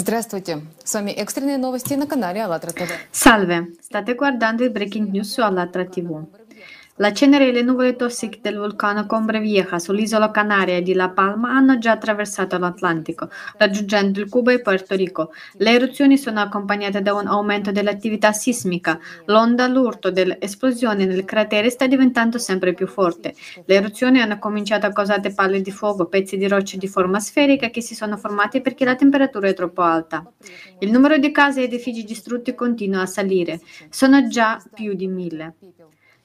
Здравствуйте, с вами экстренные новости на канале АЛЛАТРА ТВ. Salve, state guardando il breaking news su Allatra TV. La cenere e le nuvole tossiche del vulcano Combre Vieja sull'isola Canaria di La Palma hanno già attraversato l'Atlantico, raggiungendo il Cuba e Puerto Rico. Le eruzioni sono accompagnate da un aumento dell'attività sismica. L'onda l'urto dell'esplosione nel cratere sta diventando sempre più forte. Le eruzioni hanno cominciato a causare palle di fuoco, pezzi di roccia di forma sferica che si sono formati perché la temperatura è troppo alta. Il numero di case e edifici distrutti continua a salire. Sono già più di mille.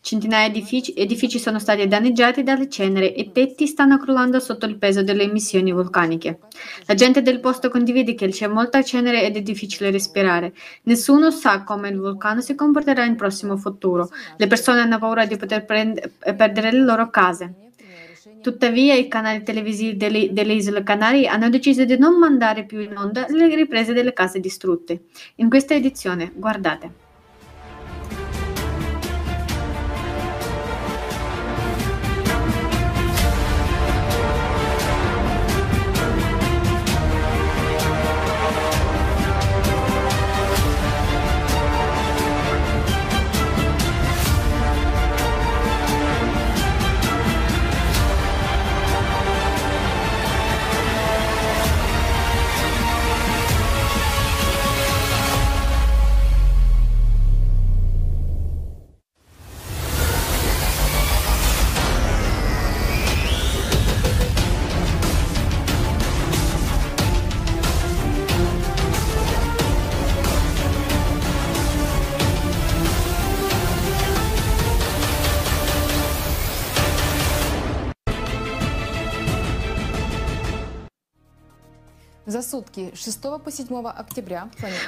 Centinaia di edifici, edifici, sono stati danneggiati dalle ceneri e tetti stanno crollando sotto il peso delle emissioni vulcaniche. La gente del posto condivide che c'è molta cenere ed è difficile respirare. Nessuno sa come il vulcano si comporterà in prossimo futuro. Le persone hanno paura di poter prend- perdere le loro case. Tuttavia, i canali televisivi delle, delle, isole Canarie hanno deciso di non mandare più in onda le riprese delle case distrutte. In questa edizione, guardate.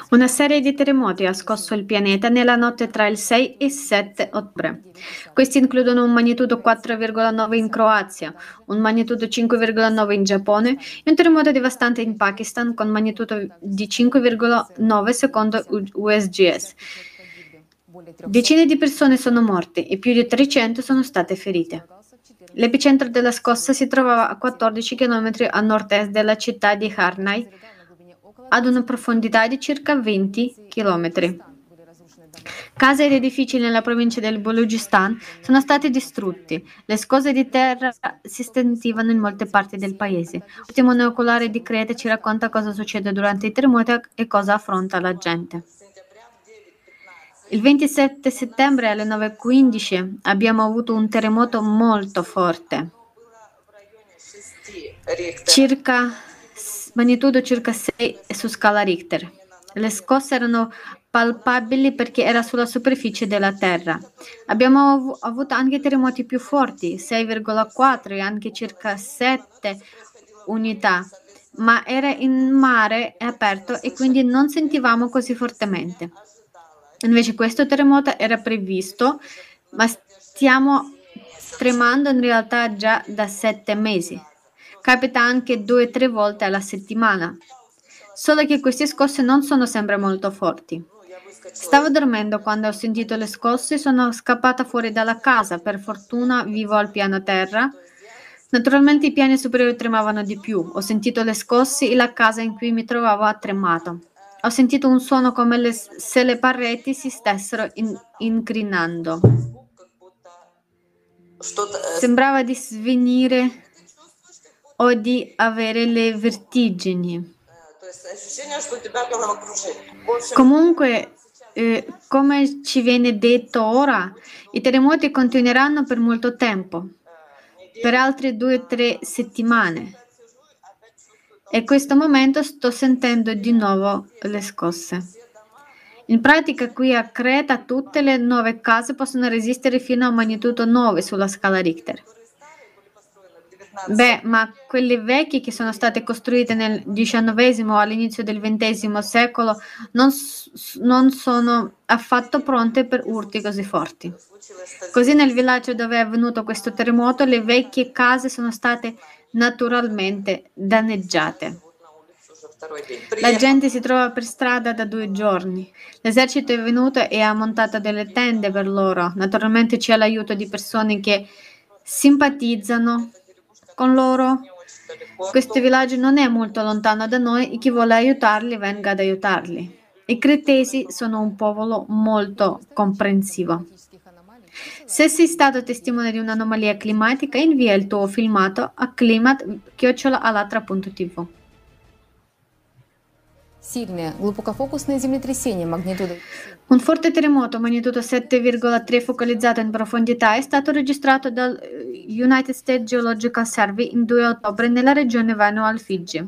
Una serie di terremoti ha scosso il pianeta nella notte tra il 6 e il 7 ottobre. Questi includono un magnitudo 4,9 in Croazia, un magnitudo 5,9 in Giappone e un terremoto devastante in Pakistan con magnitudo di 5,9 secondo USGS. Decine di persone sono morte e più di 300 sono state ferite. L'epicentro della scossa si trovava a 14 km a nord-est della città di Harnai, ad una profondità di circa 20 km. Case ed edifici nella provincia del Balochistan sono stati distrutti. Le scose di terra si stendivano in molte parti del paese. Il monocolare di Creta ci racconta cosa succede durante i terremoti e cosa affronta la gente. Il 27 settembre alle 9.15 abbiamo avuto un terremoto molto forte, circa, magnitudo circa 6 su scala Richter. Le scosse erano palpabili perché era sulla superficie della Terra. Abbiamo av- avuto anche terremoti più forti, 6,4 e anche circa 7 unità, ma era in mare aperto e quindi non sentivamo così fortemente. Invece questo terremoto era previsto, ma stiamo tremando in realtà già da sette mesi. Capita anche due o tre volte alla settimana. Solo che queste scosse non sono sempre molto forti. Stavo dormendo quando ho sentito le scosse e sono scappata fuori dalla casa. Per fortuna vivo al piano terra. Naturalmente i piani superiori tremavano di più. Ho sentito le scosse e la casa in cui mi trovavo ha tremato. Ho sentito un suono come le, se le pareti si stessero in, incrinando. Sembrava di svenire o di avere le vertigini. Comunque, eh, come ci viene detto ora, i terremoti continueranno per molto tempo, per altre due o tre settimane. E in questo momento sto sentendo di nuovo le scosse. In pratica qui a Creta tutte le nuove case possono resistere fino a magnitudo 9 sulla scala Richter. Beh, ma quelle vecchie che sono state costruite nel XIX o all'inizio del XX secolo non, non, sono affatto pronte per urti così forti. Così nel villaggio dove è avvenuto questo terremoto le vecchie case sono state naturalmente danneggiate. La gente si trova per strada da due giorni. L'esercito è venuto e ha montato delle tende per loro. Naturalmente c'è l'aiuto di persone che simpatizzano con loro Questo villaggio non è molto lontano da noi e chi vuole aiutarli venga ad aiutarli. I cretesi sono un popolo molto comprensivo. Se sei stato testimone di un'anomalia climatica, invia il tuo filmato a climat.alatra.tv. Un forte terremoto magnitudo 7,3 focalizzato in profondità è stato registrato dal eh, United States Geological Survey il 2 ottobre nella regione Vanuatu al Figi.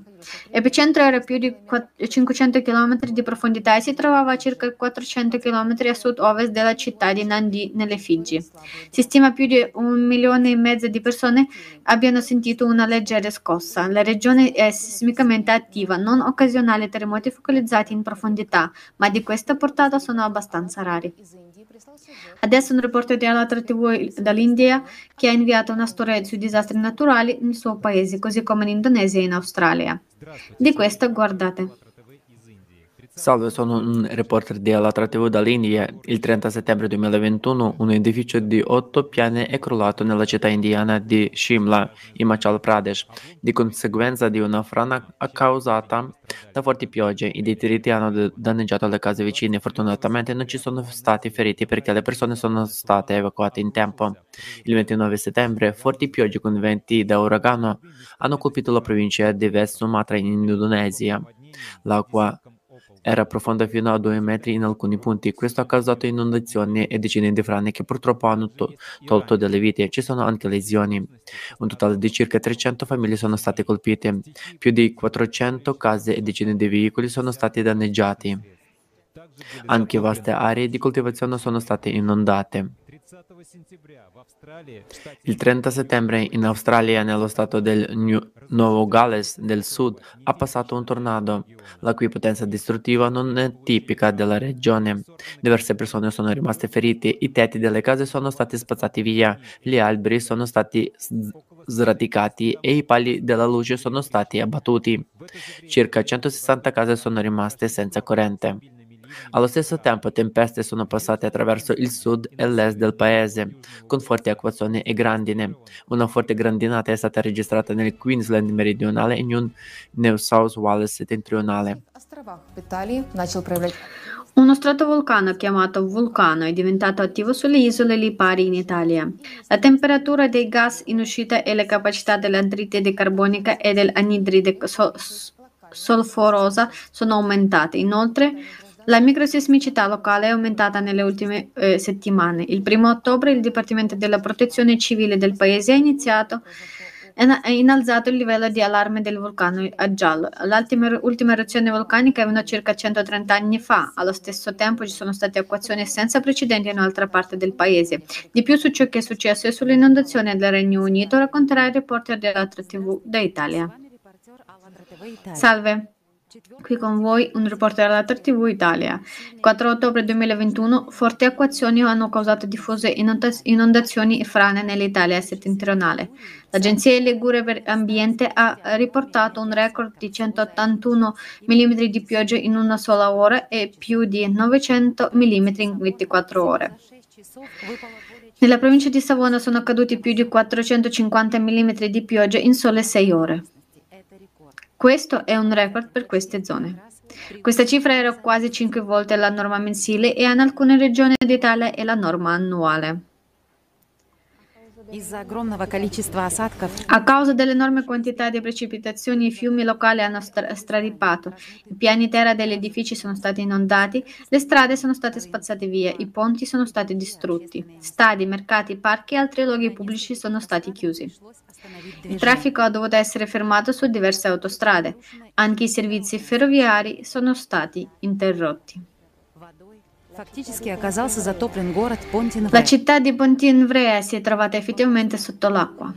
L'epicentro era più di 500 km di profondità e si trovava a circa 400 km a sud-ovest della città di Nandi, nelle Figi. Si stima più di un milione e mezzo di persone abbiano sentito una leggera scossa. La regione è sismicamente attiva, non occasionali terremoti focalizzati in profondità, ma di questa portata sono abbastanza rari. Adesso un reporter di Alatra TV dall'India che ha inviato una storia sui disastri naturali nel suo paese, così come in Indonesia e in Australia. Di questo guardate. Salve, sono un reporter di Alatra TV dall'India. Il 30 settembre 2021 un edificio di otto piani è crollato nella città indiana di Shimla, Himachal Pradesh, di conseguenza di una frana causata da forti piogge. I detriti hanno danneggiato le case vicine. Fortunatamente non ci sono stati feriti perché le persone sono state evacuate in tempo. Il 29 settembre forti piogge con venti da uragano hanno colpito la provincia di West Sumatra in Indonesia. L'acqua era profonda fino a due metri in alcuni punti. Questo ha causato inondazioni e decine di frane che purtroppo hanno to- tolto delle vite. Ci sono anche lesioni. Un totale di circa 300 famiglie sono state colpite. Più di 400 case e decine di veicoli sono stati danneggiati. Anche vaste aree di coltivazione sono state inondate. Il 30 settembre in Australia, nello stato del New Nuovo Galles del Sud, ha passato un tornado, la cui potenza distruttiva non è tipica della regione. Diverse persone sono rimaste ferite, i tetti delle case sono stati spazzati via, gli alberi sono stati sradicati e i pali della luce sono stati abbattuti. Circa 160 case sono rimaste senza corrente. Allo stesso tempo tempeste sono passate attraverso il sud e l'est del paese, con forti acquazzoni e grandine. Una forte grandinata è stata registrata nel Queensland meridionale e in New South Wales settentrionale. Uno stratovulcano chiamato Vulcano è diventato attivo sulle isole Lipari in Italia. La temperatura dei gas in uscita e le capacità dell'anidride carbonica e dell'anidride solforosa sono aumentate. Inoltre, la microsismicità locale è aumentata nelle ultime eh, settimane. Il primo ottobre il Dipartimento della Protezione Civile del paese ha iniziato ha innalzato il livello di allarme del vulcano a giallo. L'ultima eruzione vulcanica è avvenuta circa 130 anni fa. Allo stesso tempo ci sono state acquazioni senza precedenti in un'altra parte del paese. Di più su ciò che è successo e sulle inondazioni del Regno Unito racconterà il reporter dell'altra TV da Italia. Salve. Qui con voi un reporter della TV Italia. Il 4 ottobre 2021 forti acquazioni hanno causato diffuse inondazioni e frane nell'Italia settentrionale. L'agenzia Ligure per Ambiente ha riportato un record di 181 mm di pioggia in una sola ora e più di 900 mm in 24 ore. Nella provincia di Savona sono caduti più di 450 mm di pioggia in sole 6 ore. Questo è un record per queste zone. Questa cifra era quasi 5 volte la norma mensile e in alcune regioni d'Italia è la norma annuale. A causa dell'enorme quantità di precipitazioni, i fiumi locali hanno stra- straripato, i piani terra degli edifici sono stati inondati, le strade sono state spazzate via, i ponti sono stati distrutti, stadi, mercati, parchi e altri luoghi pubblici sono stati chiusi. Il traffico ha dovuto essere fermato su diverse autostrade, anche i servizi ferroviari sono stati interrotti. La città di Pontinvrea si è trovata effettivamente sotto l'acqua.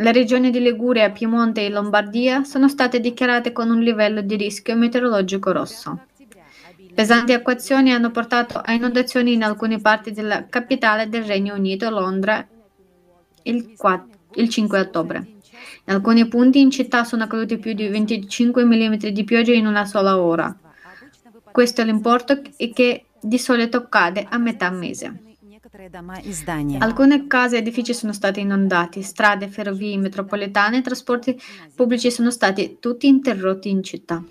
Le regioni di Liguria, Piemonte e Lombardia sono state dichiarate con un livello di rischio meteorologico rosso. Pesanti acquazioni hanno portato a inondazioni in alcune parti della capitale del Regno Unito, Londra, il, 4, il 5 ottobre. In alcuni punti in città sono caduti più di 25 mm di pioggia in una sola ora. Questo è l'importo che di solito cade a metà mese. Alcune case e edifici sono stati inondati, strade, ferrovie, metropolitane e trasporti pubblici sono stati tutti interrotti in città.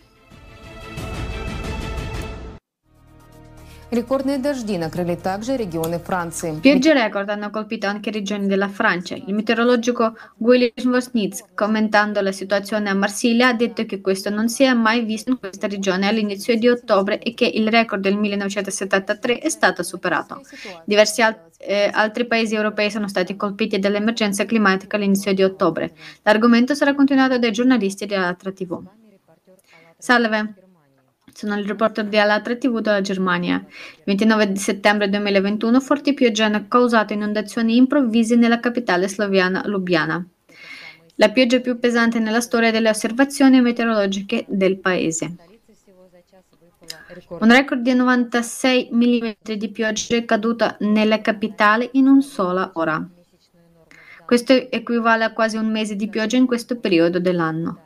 Рекордные дожди накрыли также регионы Франции. Piogge record hanno colpito anche regioni della Francia. Il meteorologo William Vosnitz, commentando la situazione a Marsiglia, ha detto che questo non si è mai visto in questa regione all'inizio di ottobre e che il record del 1973 è stato superato. Diversi al- eh, altri paesi europei sono stati colpiti dall'emergenza climatica all'inizio di ottobre. L'argomento sarà continuato dai giornalisti di Alatra TV. Salve. Sono il reporter di Alatra TV della Germania. Il 29 di settembre 2021 forti piogge hanno causato inondazioni improvvise nella capitale sloviana Lubiana. La pioggia più pesante nella storia delle osservazioni meteorologiche del paese. Un record di 96 mm di pioggia è caduta nella capitale in una sola ora. Questo equivale a quasi un mese di pioggia in questo periodo dell'anno.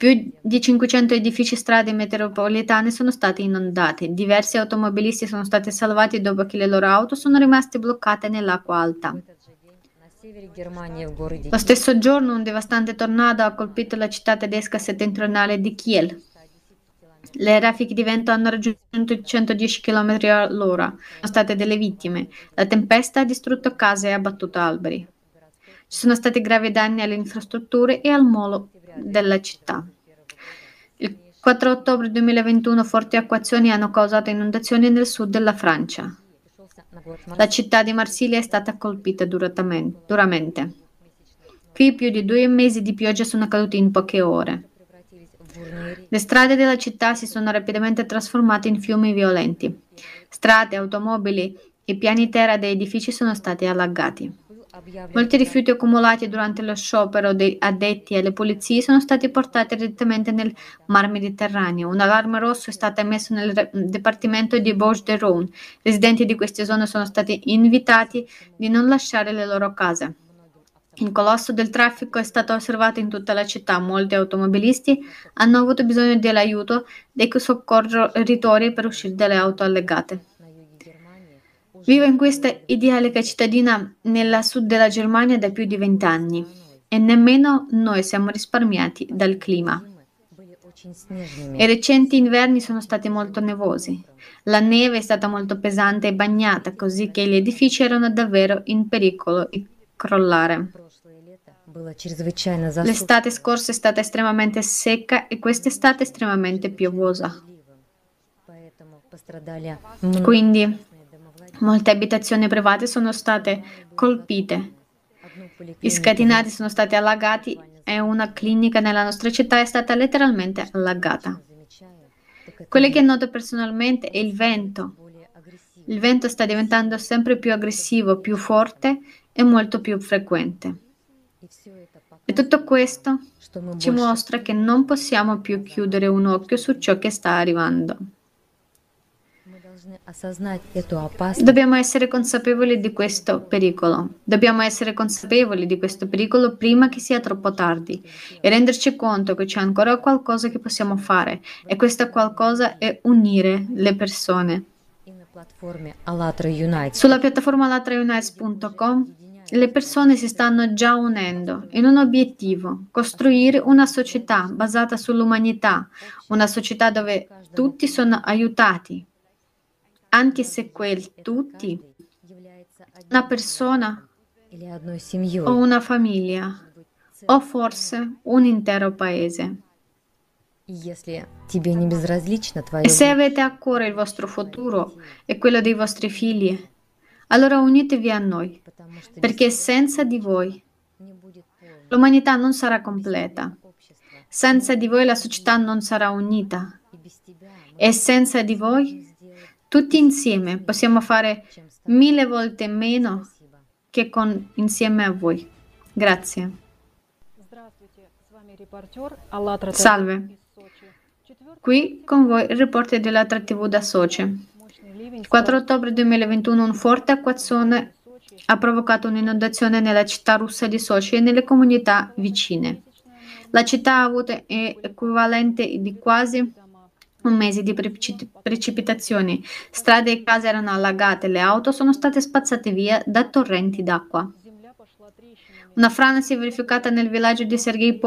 Più di 500 edifici e strade metropolitane sono stati inondati. Diversi automobilisti sono stati salvati dopo che le loro auto sono rimaste bloccate nell'acqua alta. Lo stesso giorno un devastante tornado ha colpito la città tedesca settentrionale di Kiel. Le raffiche di vento hanno raggiunto i 110 km all'ora. Sono state delle vittime. La tempesta ha distrutto case e abbattuto alberi. Ci sono stati gravi danni alle infrastrutture e al molo della città. Il 4 ottobre 2021 forti acquazioni hanno causato inondazioni nel sud della Francia. La città di Marsiglia è stata colpita duramente. Qui più di due mesi di pioggia sono caduti in poche ore. Le strade della città si sono rapidamente trasformate in fiumi violenti. Strade, automobili e piani terra dei edifici sono stati allagati. Molti rifiuti accumulati durante lo sciopero dei addetti alle pulizie sono stati portati direttamente nel Mar Mediterraneo. Un allarme rosso è stato emesso nel Dipartimento di Bauges-de-Rhône. Residenti di queste zone sono stati invitati di non lasciare le loro case. Il colosso del traffico è stato osservato in tutta la città. Molti automobilisti hanno avuto bisogno dell'aiuto dei soccorritori per uscire dalle auto allegate. Vivo in questa idilliaca cittadina nella sud della Germania da più di vent'anni e nemmeno noi siamo risparmiati dal clima. I recenti inverni sono stati molto nevosi. La neve è stata molto pesante e bagnata, così che gli edifici erano davvero in pericolo di crollare. L'estate scorsa è stata estremamente secca e quest'estate estremamente piovosa. Quindi Molte abitazioni private sono state colpite, i scatinati sono stati allagati e una clinica nella nostra città è stata letteralmente allagata. Quello che noto personalmente è il vento. Il vento sta diventando sempre più aggressivo, più forte e molto più frequente. E tutto questo ci mostra che non possiamo più chiudere un occhio su ciò che sta arrivando. Dobbiamo essere consapevoli di questo pericolo. Dobbiamo essere consapevoli di questo pericolo prima che sia troppo tardi e renderci conto che c'è ancora qualcosa che possiamo fare e questo qualcosa è unire le persone. Sulla piattaforma alatraunites.com le persone si stanno già unendo in un obiettivo, costruire una società basata sull'umanità, una società dove tutti sono aiutati, anche se quel tutti, una persona o una famiglia o forse un intero paese. E se avete a cuore il vostro futuro e quello dei vostri figli, allora unitevi a noi, perché senza di voi l'umanità non sarà completa, senza di voi la società non sarà unita e senza di voi tutti insieme possiamo fare mille volte meno che con, insieme a voi. Grazie. Salve. Qui con voi il reporter della TV da Soce. Il 4 ottobre 2021 un forte acquazzone ha provocato un'inondazione nella città russa di Sochi e nelle comunità vicine. La città ha avuto equivalente di quasi un mese di preci- precipitazioni. Strade e case erano allagate, le auto sono state spazzate via da torrenti d'acqua. Una frana si è verificata nel villaggio di Sergei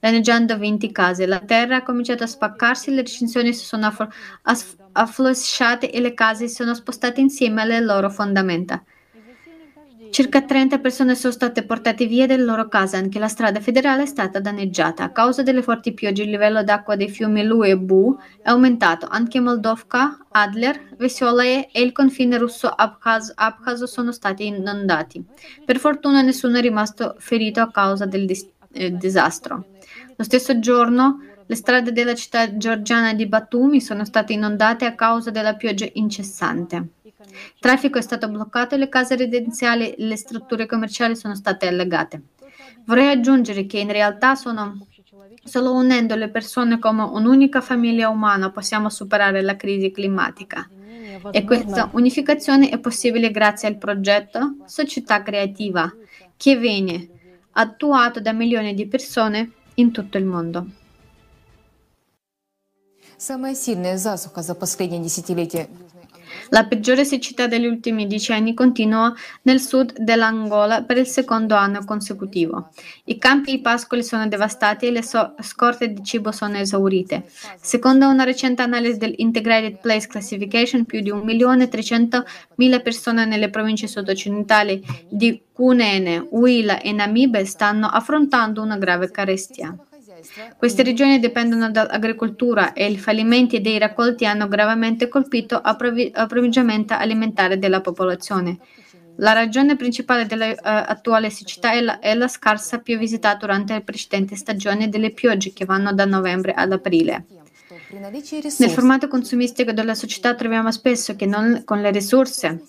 danneggiando 20 case. La terra ha cominciato a spaccarsi, le recinzioni si sono aff- aff- afflosciate e le case si sono spostate insieme alle loro fondamenta. Circa 30 persone sono state portate via dalle loro case, anche la strada federale è stata danneggiata. A causa delle forti piogge il livello d'acqua dei fiumi Lu e Bu è aumentato. Anche Moldovka, Adler, Veselaya e il confine russo-abkhazo sono stati inondati. Per fortuna nessuno è rimasto ferito a causa del dis- eh, disastro. Lo stesso giorno le strade della città georgiana di Batumi sono state inondate a causa della pioggia incessante. Il traffico è stato bloccato e le case residenziali e le strutture commerciali sono state allagate. Vorrei aggiungere che in realtà sono solo unendo le persone come un'unica famiglia umana possiamo superare la crisi climatica. E questa unificazione è possibile grazie al progetto Società Creativa, che viene attuato da milioni di persone in tutto il mondo. Самая сильная засуха за последние десятилетия la peggiore siccità degli ultimi decenni continua nel sud dell'Angola per il secondo anno consecutivo. I campi di pascoli sono devastati e le so- scorte di cibo sono esaurite. Secondo una recente analisi dell'Integrated Place Classification, più di 1.300.000 persone nelle province sud-occidentali di Cunene, Huila e Namibe stanno affrontando una grave carestia. Queste regioni dipendono dall'agricoltura e i fallimenti dei raccolti hanno gravemente colpito l'approvvigionamento alimentare della popolazione. La ragione principale dell'attuale uh, siccità è la, è la, scarsa piovosità durante le precedenti stagioni delle piogge che vanno da novembre ad aprile. Nel formato consumistico della società troviamo spesso che non, con le risorse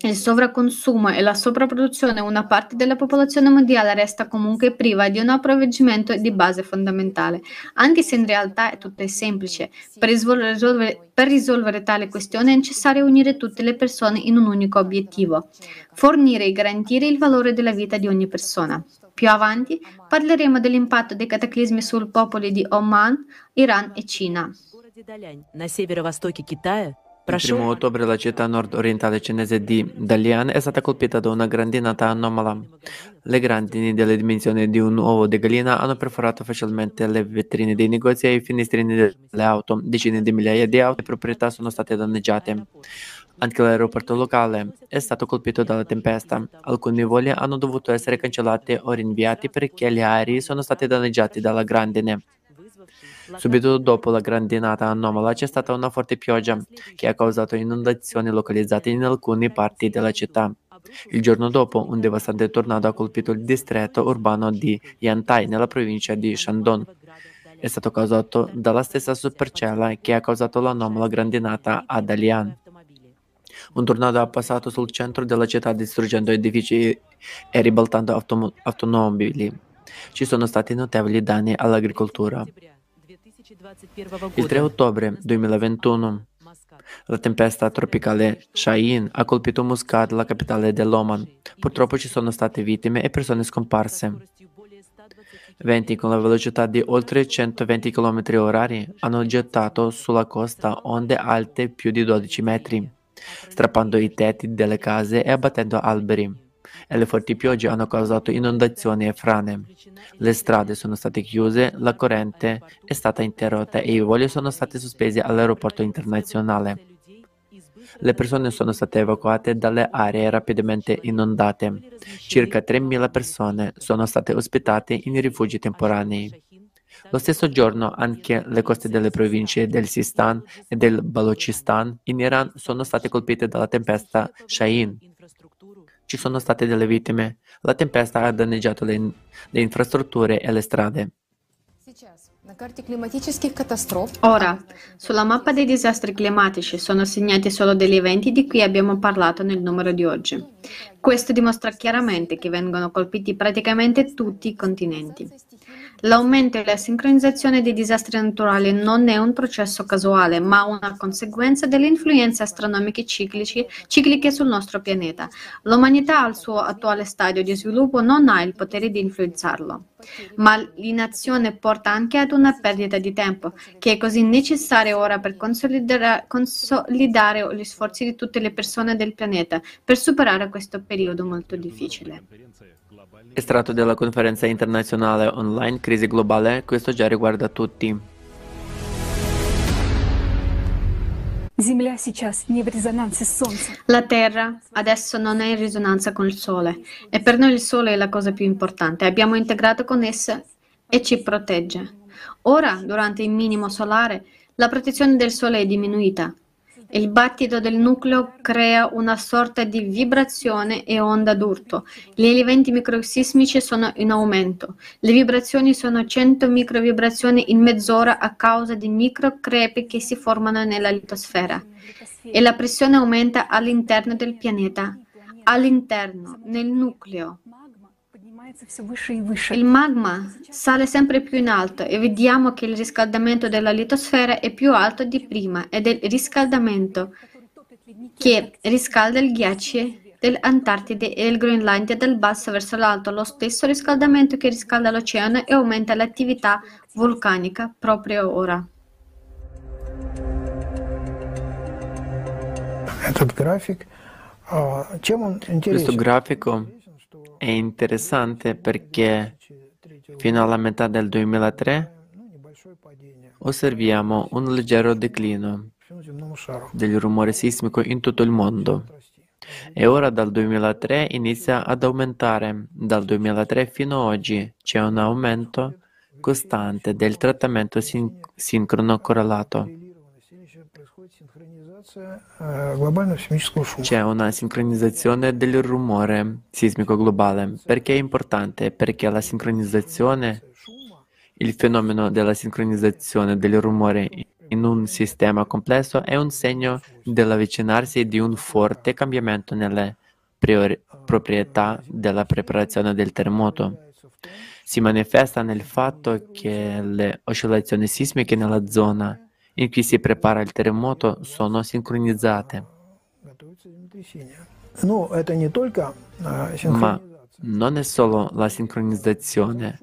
il sovracconsumo e la sovrapproduzione, una parte della popolazione mondiale resta comunque priva di un approvvigionamento di base fondamentale, anche se in realtà è tutto semplice. Per risolvere, per risolvere tale questione è necessario unire tutte le persone in un unico obiettivo, fornire e garantire il valore della vita di ogni persona. Più avanti parleremo dell'impatto dei cataclismi sul popolo di Oman, Iran e Cina. На северо-востоке Китая il 1 ottobre la città nord-orientale cinese di Dalian è stata colpita da una grandinata anomala. Le grandini delle dimensioni di un uovo di gallina hanno perforato facilmente le vetrine dei negozi e i finestrini delle auto. Decine di migliaia di auto e proprietà sono state danneggiate. Anche l'aeroporto locale è stato colpito dalla tempesta. Alcuni voli hanno dovuto essere cancellati o rinviati perché gli aerei sono stati danneggiati dalla grandine. Subito dopo la grandinata anomala c'è stata una forte pioggia che ha causato inondazioni localizzate in alcune parti della città. Il giorno dopo un devastante tornado ha colpito il distretto urbano di Yantai nella provincia di Shandong. È stato causato dalla stessa supercella che ha causato l'anomala grandinata a Dalian. Un tornado ha passato sul centro della città distruggendo edifici e ribaltando autom- automobili. Ci sono stati notevoli danni all'agricoltura. Il 3 ottobre 2021 la tempesta tropicale Shahin ha colpito Muscat, la capitale dell'Oman. Purtroppo ci sono state vittime e persone scomparse. Venti con la velocità di oltre 120 km orari hanno gettato sulla costa onde alte più di 12 metri, strappando i tetti delle case e abbattendo alberi e le forti piogge hanno causato inondazioni e frane. Le strade sono state chiuse, la corrente è stata interrotta e i voli sono stati sospesi all'aeroporto internazionale. Le persone sono state evacuate dalle aree rapidamente inondate. Circa 3.000 persone sono state ospitate in rifugi temporanei. Lo stesso giorno anche le coste delle province del Sistan e del Balochistan in Iran sono state colpite dalla tempesta Shahin. Ci sono state delle vittime. La tempesta ha danneggiato le, le infrastrutture e le strade. Ora, sulla mappa dei disastri climatici sono segnati solo degli eventi di cui abbiamo parlato nel numero di oggi. Questo dimostra chiaramente che vengono colpiti praticamente tutti i continenti. L'aumento e la sincronizzazione dei disastri naturali non è un processo casuale, ma una conseguenza delle influenze astronomiche ciclici, cicliche sul nostro pianeta. L'umanità al suo attuale stadio di sviluppo non ha il potere di influenzarlo. Ma l'inazione porta anche ad una perdita di tempo, che è così necessaria ora per consolidare, gli sforzi di tutte le persone del pianeta per superare questo periodo molto difficile. Estratto della conferenza internazionale online Crisi globale, questo già riguarda tutti. La Terra adesso non è in risonanza con il Sole e per noi il Sole è la cosa più importante. Abbiamo integrato con essa e ci protegge. Ora, durante il minimo solare, la protezione del Sole è diminuita. Il battito del nucleo crea una sorta di vibrazione e onda d'urto. Gli eventi microsismici sono in aumento. Le vibrazioni sono 100 microvibrazioni in mezz'ora a causa di microcrepi che si formano nella litosfera. E la pressione aumenta all'interno del pianeta, all'interno, nel nucleo. Il magma sale sempre più in alto e vediamo che il riscaldamento della litosfera è più alto di prima ed è il riscaldamento che riscalda il ghiaccio dell'Antartide e il Groenlandia dal basso verso l'alto, lo stesso riscaldamento che riscalda l'oceano e aumenta l'attività vulcanica proprio ora. Questo grafico è interessante perché fino alla metà del 2003 osserviamo un leggero declino del rumore sismico in tutto il mondo. E ora dal 2003 inizia ad aumentare. Dal 2003 fino ad oggi c'è un aumento costante del trattamento sin- sincrono correlato. C'è una sincronizzazione del rumore sismico globale. Perché è importante? Perché la sincronizzazione, il fenomeno della sincronizzazione del rumore in un sistema complesso è un segno dell'avvicinarsi di un forte cambiamento nelle priori- proprietà della preparazione del terremoto si manifesta nel fatto che le oscillazioni sismiche nella zona in cui si prepara il terremoto sono sincronizzate. Ma non è solo la sincronizzazione,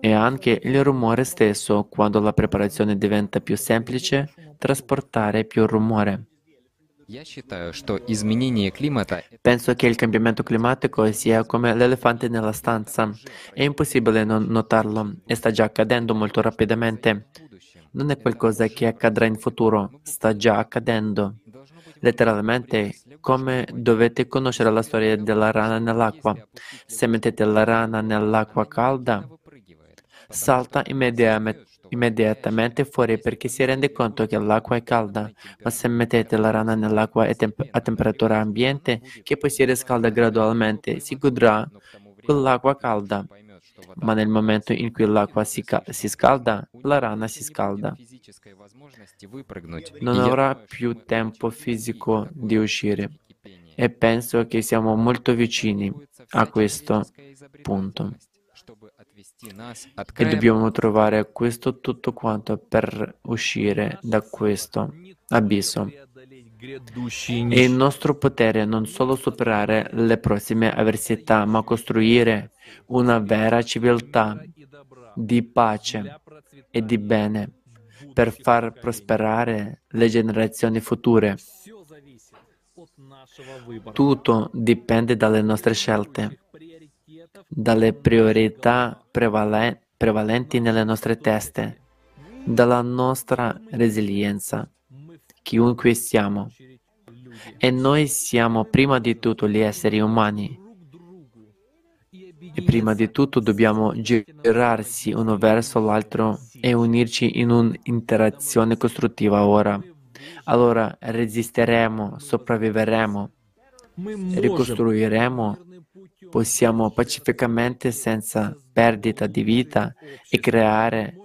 è anche il rumore stesso quando la preparazione diventa più semplice, trasportare più rumore. Penso che il cambiamento climatico sia come l'elefante nella stanza. È impossibile non notarlo e sta già accadendo molto rapidamente. Non è qualcosa che accadrà in futuro, sta già accadendo. Letteralmente, come dovete conoscere la storia della rana nell'acqua. Se mettete la rana nell'acqua calda, salta immediame- immediatamente fuori perché si rende conto che l'acqua è calda, ma se mettete la rana nell'acqua a, temp- a temperatura ambiente, che poi si riscalda gradualmente, si godrà quell'acqua calda. Ma nel momento in cui l'acqua si, ca- si scalda, la rana si scalda. Non avrà più tempo fisico di uscire. E penso che siamo molto vicini a questo punto. E dobbiamo trovare questo tutto quanto per uscire da questo abisso. È il nostro potere non solo superare le prossime avversità, ma costruire una vera civiltà di pace e di bene per far prosperare le generazioni future. Tutto dipende dalle nostre scelte, dalle priorità prevale- prevalenti nelle nostre teste, dalla nostra resilienza, chiunque siamo. E noi siamo prima di tutto gli esseri umani. E prima di tutto dobbiamo girarsi uno verso l'altro e unirci in un'interazione costruttiva ora. Allora resisteremo, sopravviveremo, ricostruiremo, possiamo pacificamente, senza perdita di vita, creare,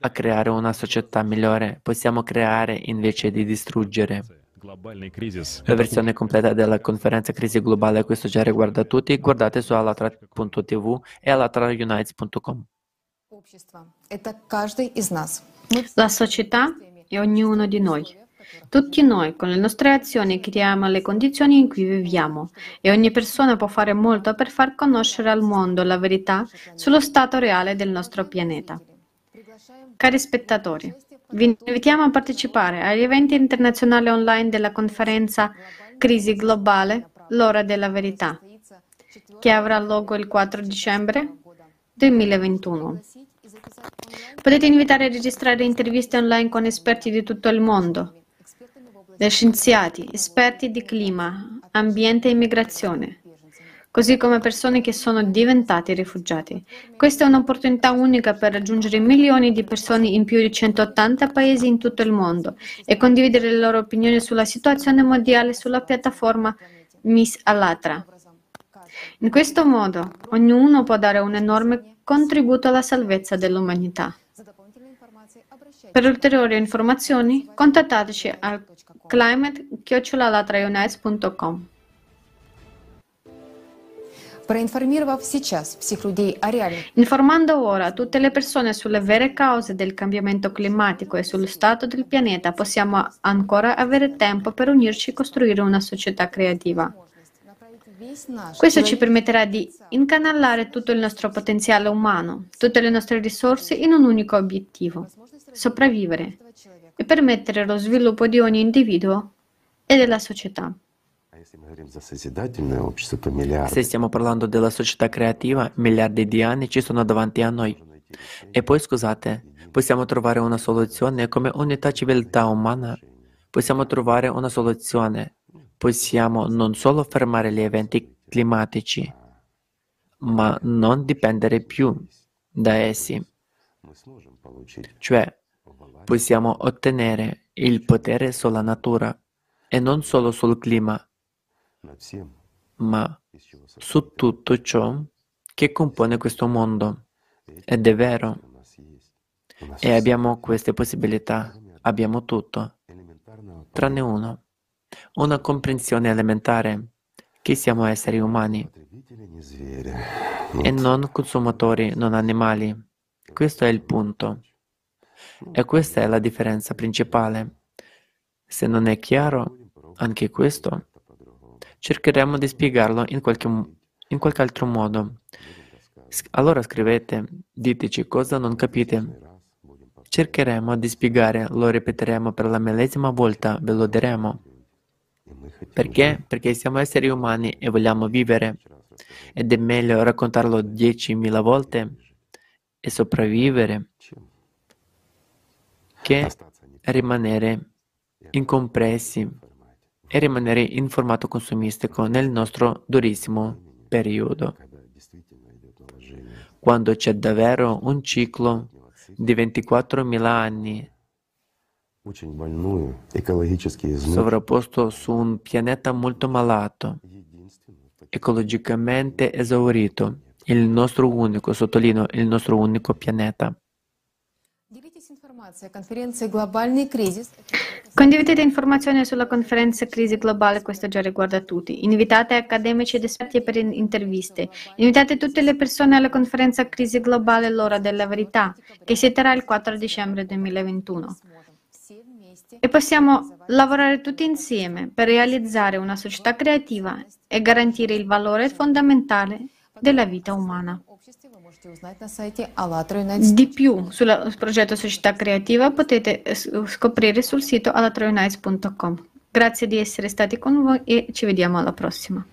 a creare una società migliore. Possiamo creare invece di distruggere. La versione completa della conferenza Crisi Globale, questo già riguarda tutti, guardate su alatra.tv e alatraunites.com. La società è ognuno di noi. Tutti noi, con le nostre azioni, creiamo le condizioni in cui viviamo e ogni persona può fare molto per far conoscere al mondo la verità sullo stato reale del nostro pianeta. Cari spettatori, vi invitiamo a partecipare agli eventi internazionali online della conferenza Crisi globale, l'ora della verità, che avrà luogo il 4 dicembre 2021. Potete invitare a registrare interviste online con esperti di tutto il mondo, da scienziati, esperti di clima, ambiente e immigrazione, così come persone che sono diventati rifugiati. Questa è un'opportunità unica per raggiungere milioni di persone in più di 180 paesi in tutto il mondo e condividere le loro opinioni sulla situazione mondiale sulla piattaforma Miss Alatra. In questo modo, ognuno può dare un enorme contributo alla salvezza dell'umanità. Per ulteriori informazioni contattateci al climate.latvia.com. Informando ora tutte le persone sulle vere cause del cambiamento climatico e sullo stato del pianeta, possiamo ancora avere tempo per unirci e costruire una società creativa. Questo ci permetterà di incanalare tutto il nostro potenziale umano, tutte le nostre risorse in un unico obiettivo sopravvivere e permettere lo sviluppo di ogni individuo e della società. Se stiamo parlando della società creativa, miliardi di anni ci sono davanti a noi. E poi, scusate, possiamo trovare una soluzione come unità civiltà umana. Possiamo trovare una soluzione. Possiamo non solo fermare gli eventi climatici, ma non dipendere più da essi. Cioè, possiamo ottenere il potere sulla natura e non solo sul clima, ma su tutto ciò che compone questo mondo. Ed è vero. E abbiamo queste possibilità, abbiamo tutto, tranne uno, una comprensione elementare che siamo esseri umani e non consumatori, non animali. Questo è il punto. E questa è la differenza principale. Se non è chiaro anche questo, cercheremo di spiegarlo in qualche, in qualche altro modo. Allora scrivete, diteci cosa non capite. Cercheremo di spiegare, lo ripeteremo per la millesima volta, ve lo diremo. Perché? Perché siamo esseri umani e vogliamo vivere. Ed è meglio raccontarlo 10.000 volte e sopravvivere che rimanere incompressi e rimanere in formato consumistico nel nostro durissimo periodo, quando c'è davvero un ciclo di 24.000 anni sovrapposto su un pianeta molto malato, ecologicamente esaurito, il nostro unico, sottolineo, il nostro unico pianeta. Condividete informazioni sulla conferenza Crisi Globale, questo già riguarda tutti. Invitate accademici ed esperti per interviste. Invitate tutte le persone alla conferenza Crisi Globale L'ora della verità, che si terrà il 4 dicembre 2021. E possiamo lavorare tutti insieme per realizzare una società creativa e garantire il valore fondamentale della vita umana. Di più sul progetto Società Creativa potete eh, scoprire sul sito alatroinites.com. Grazie di essere stati con voi e ci vediamo alla prossima.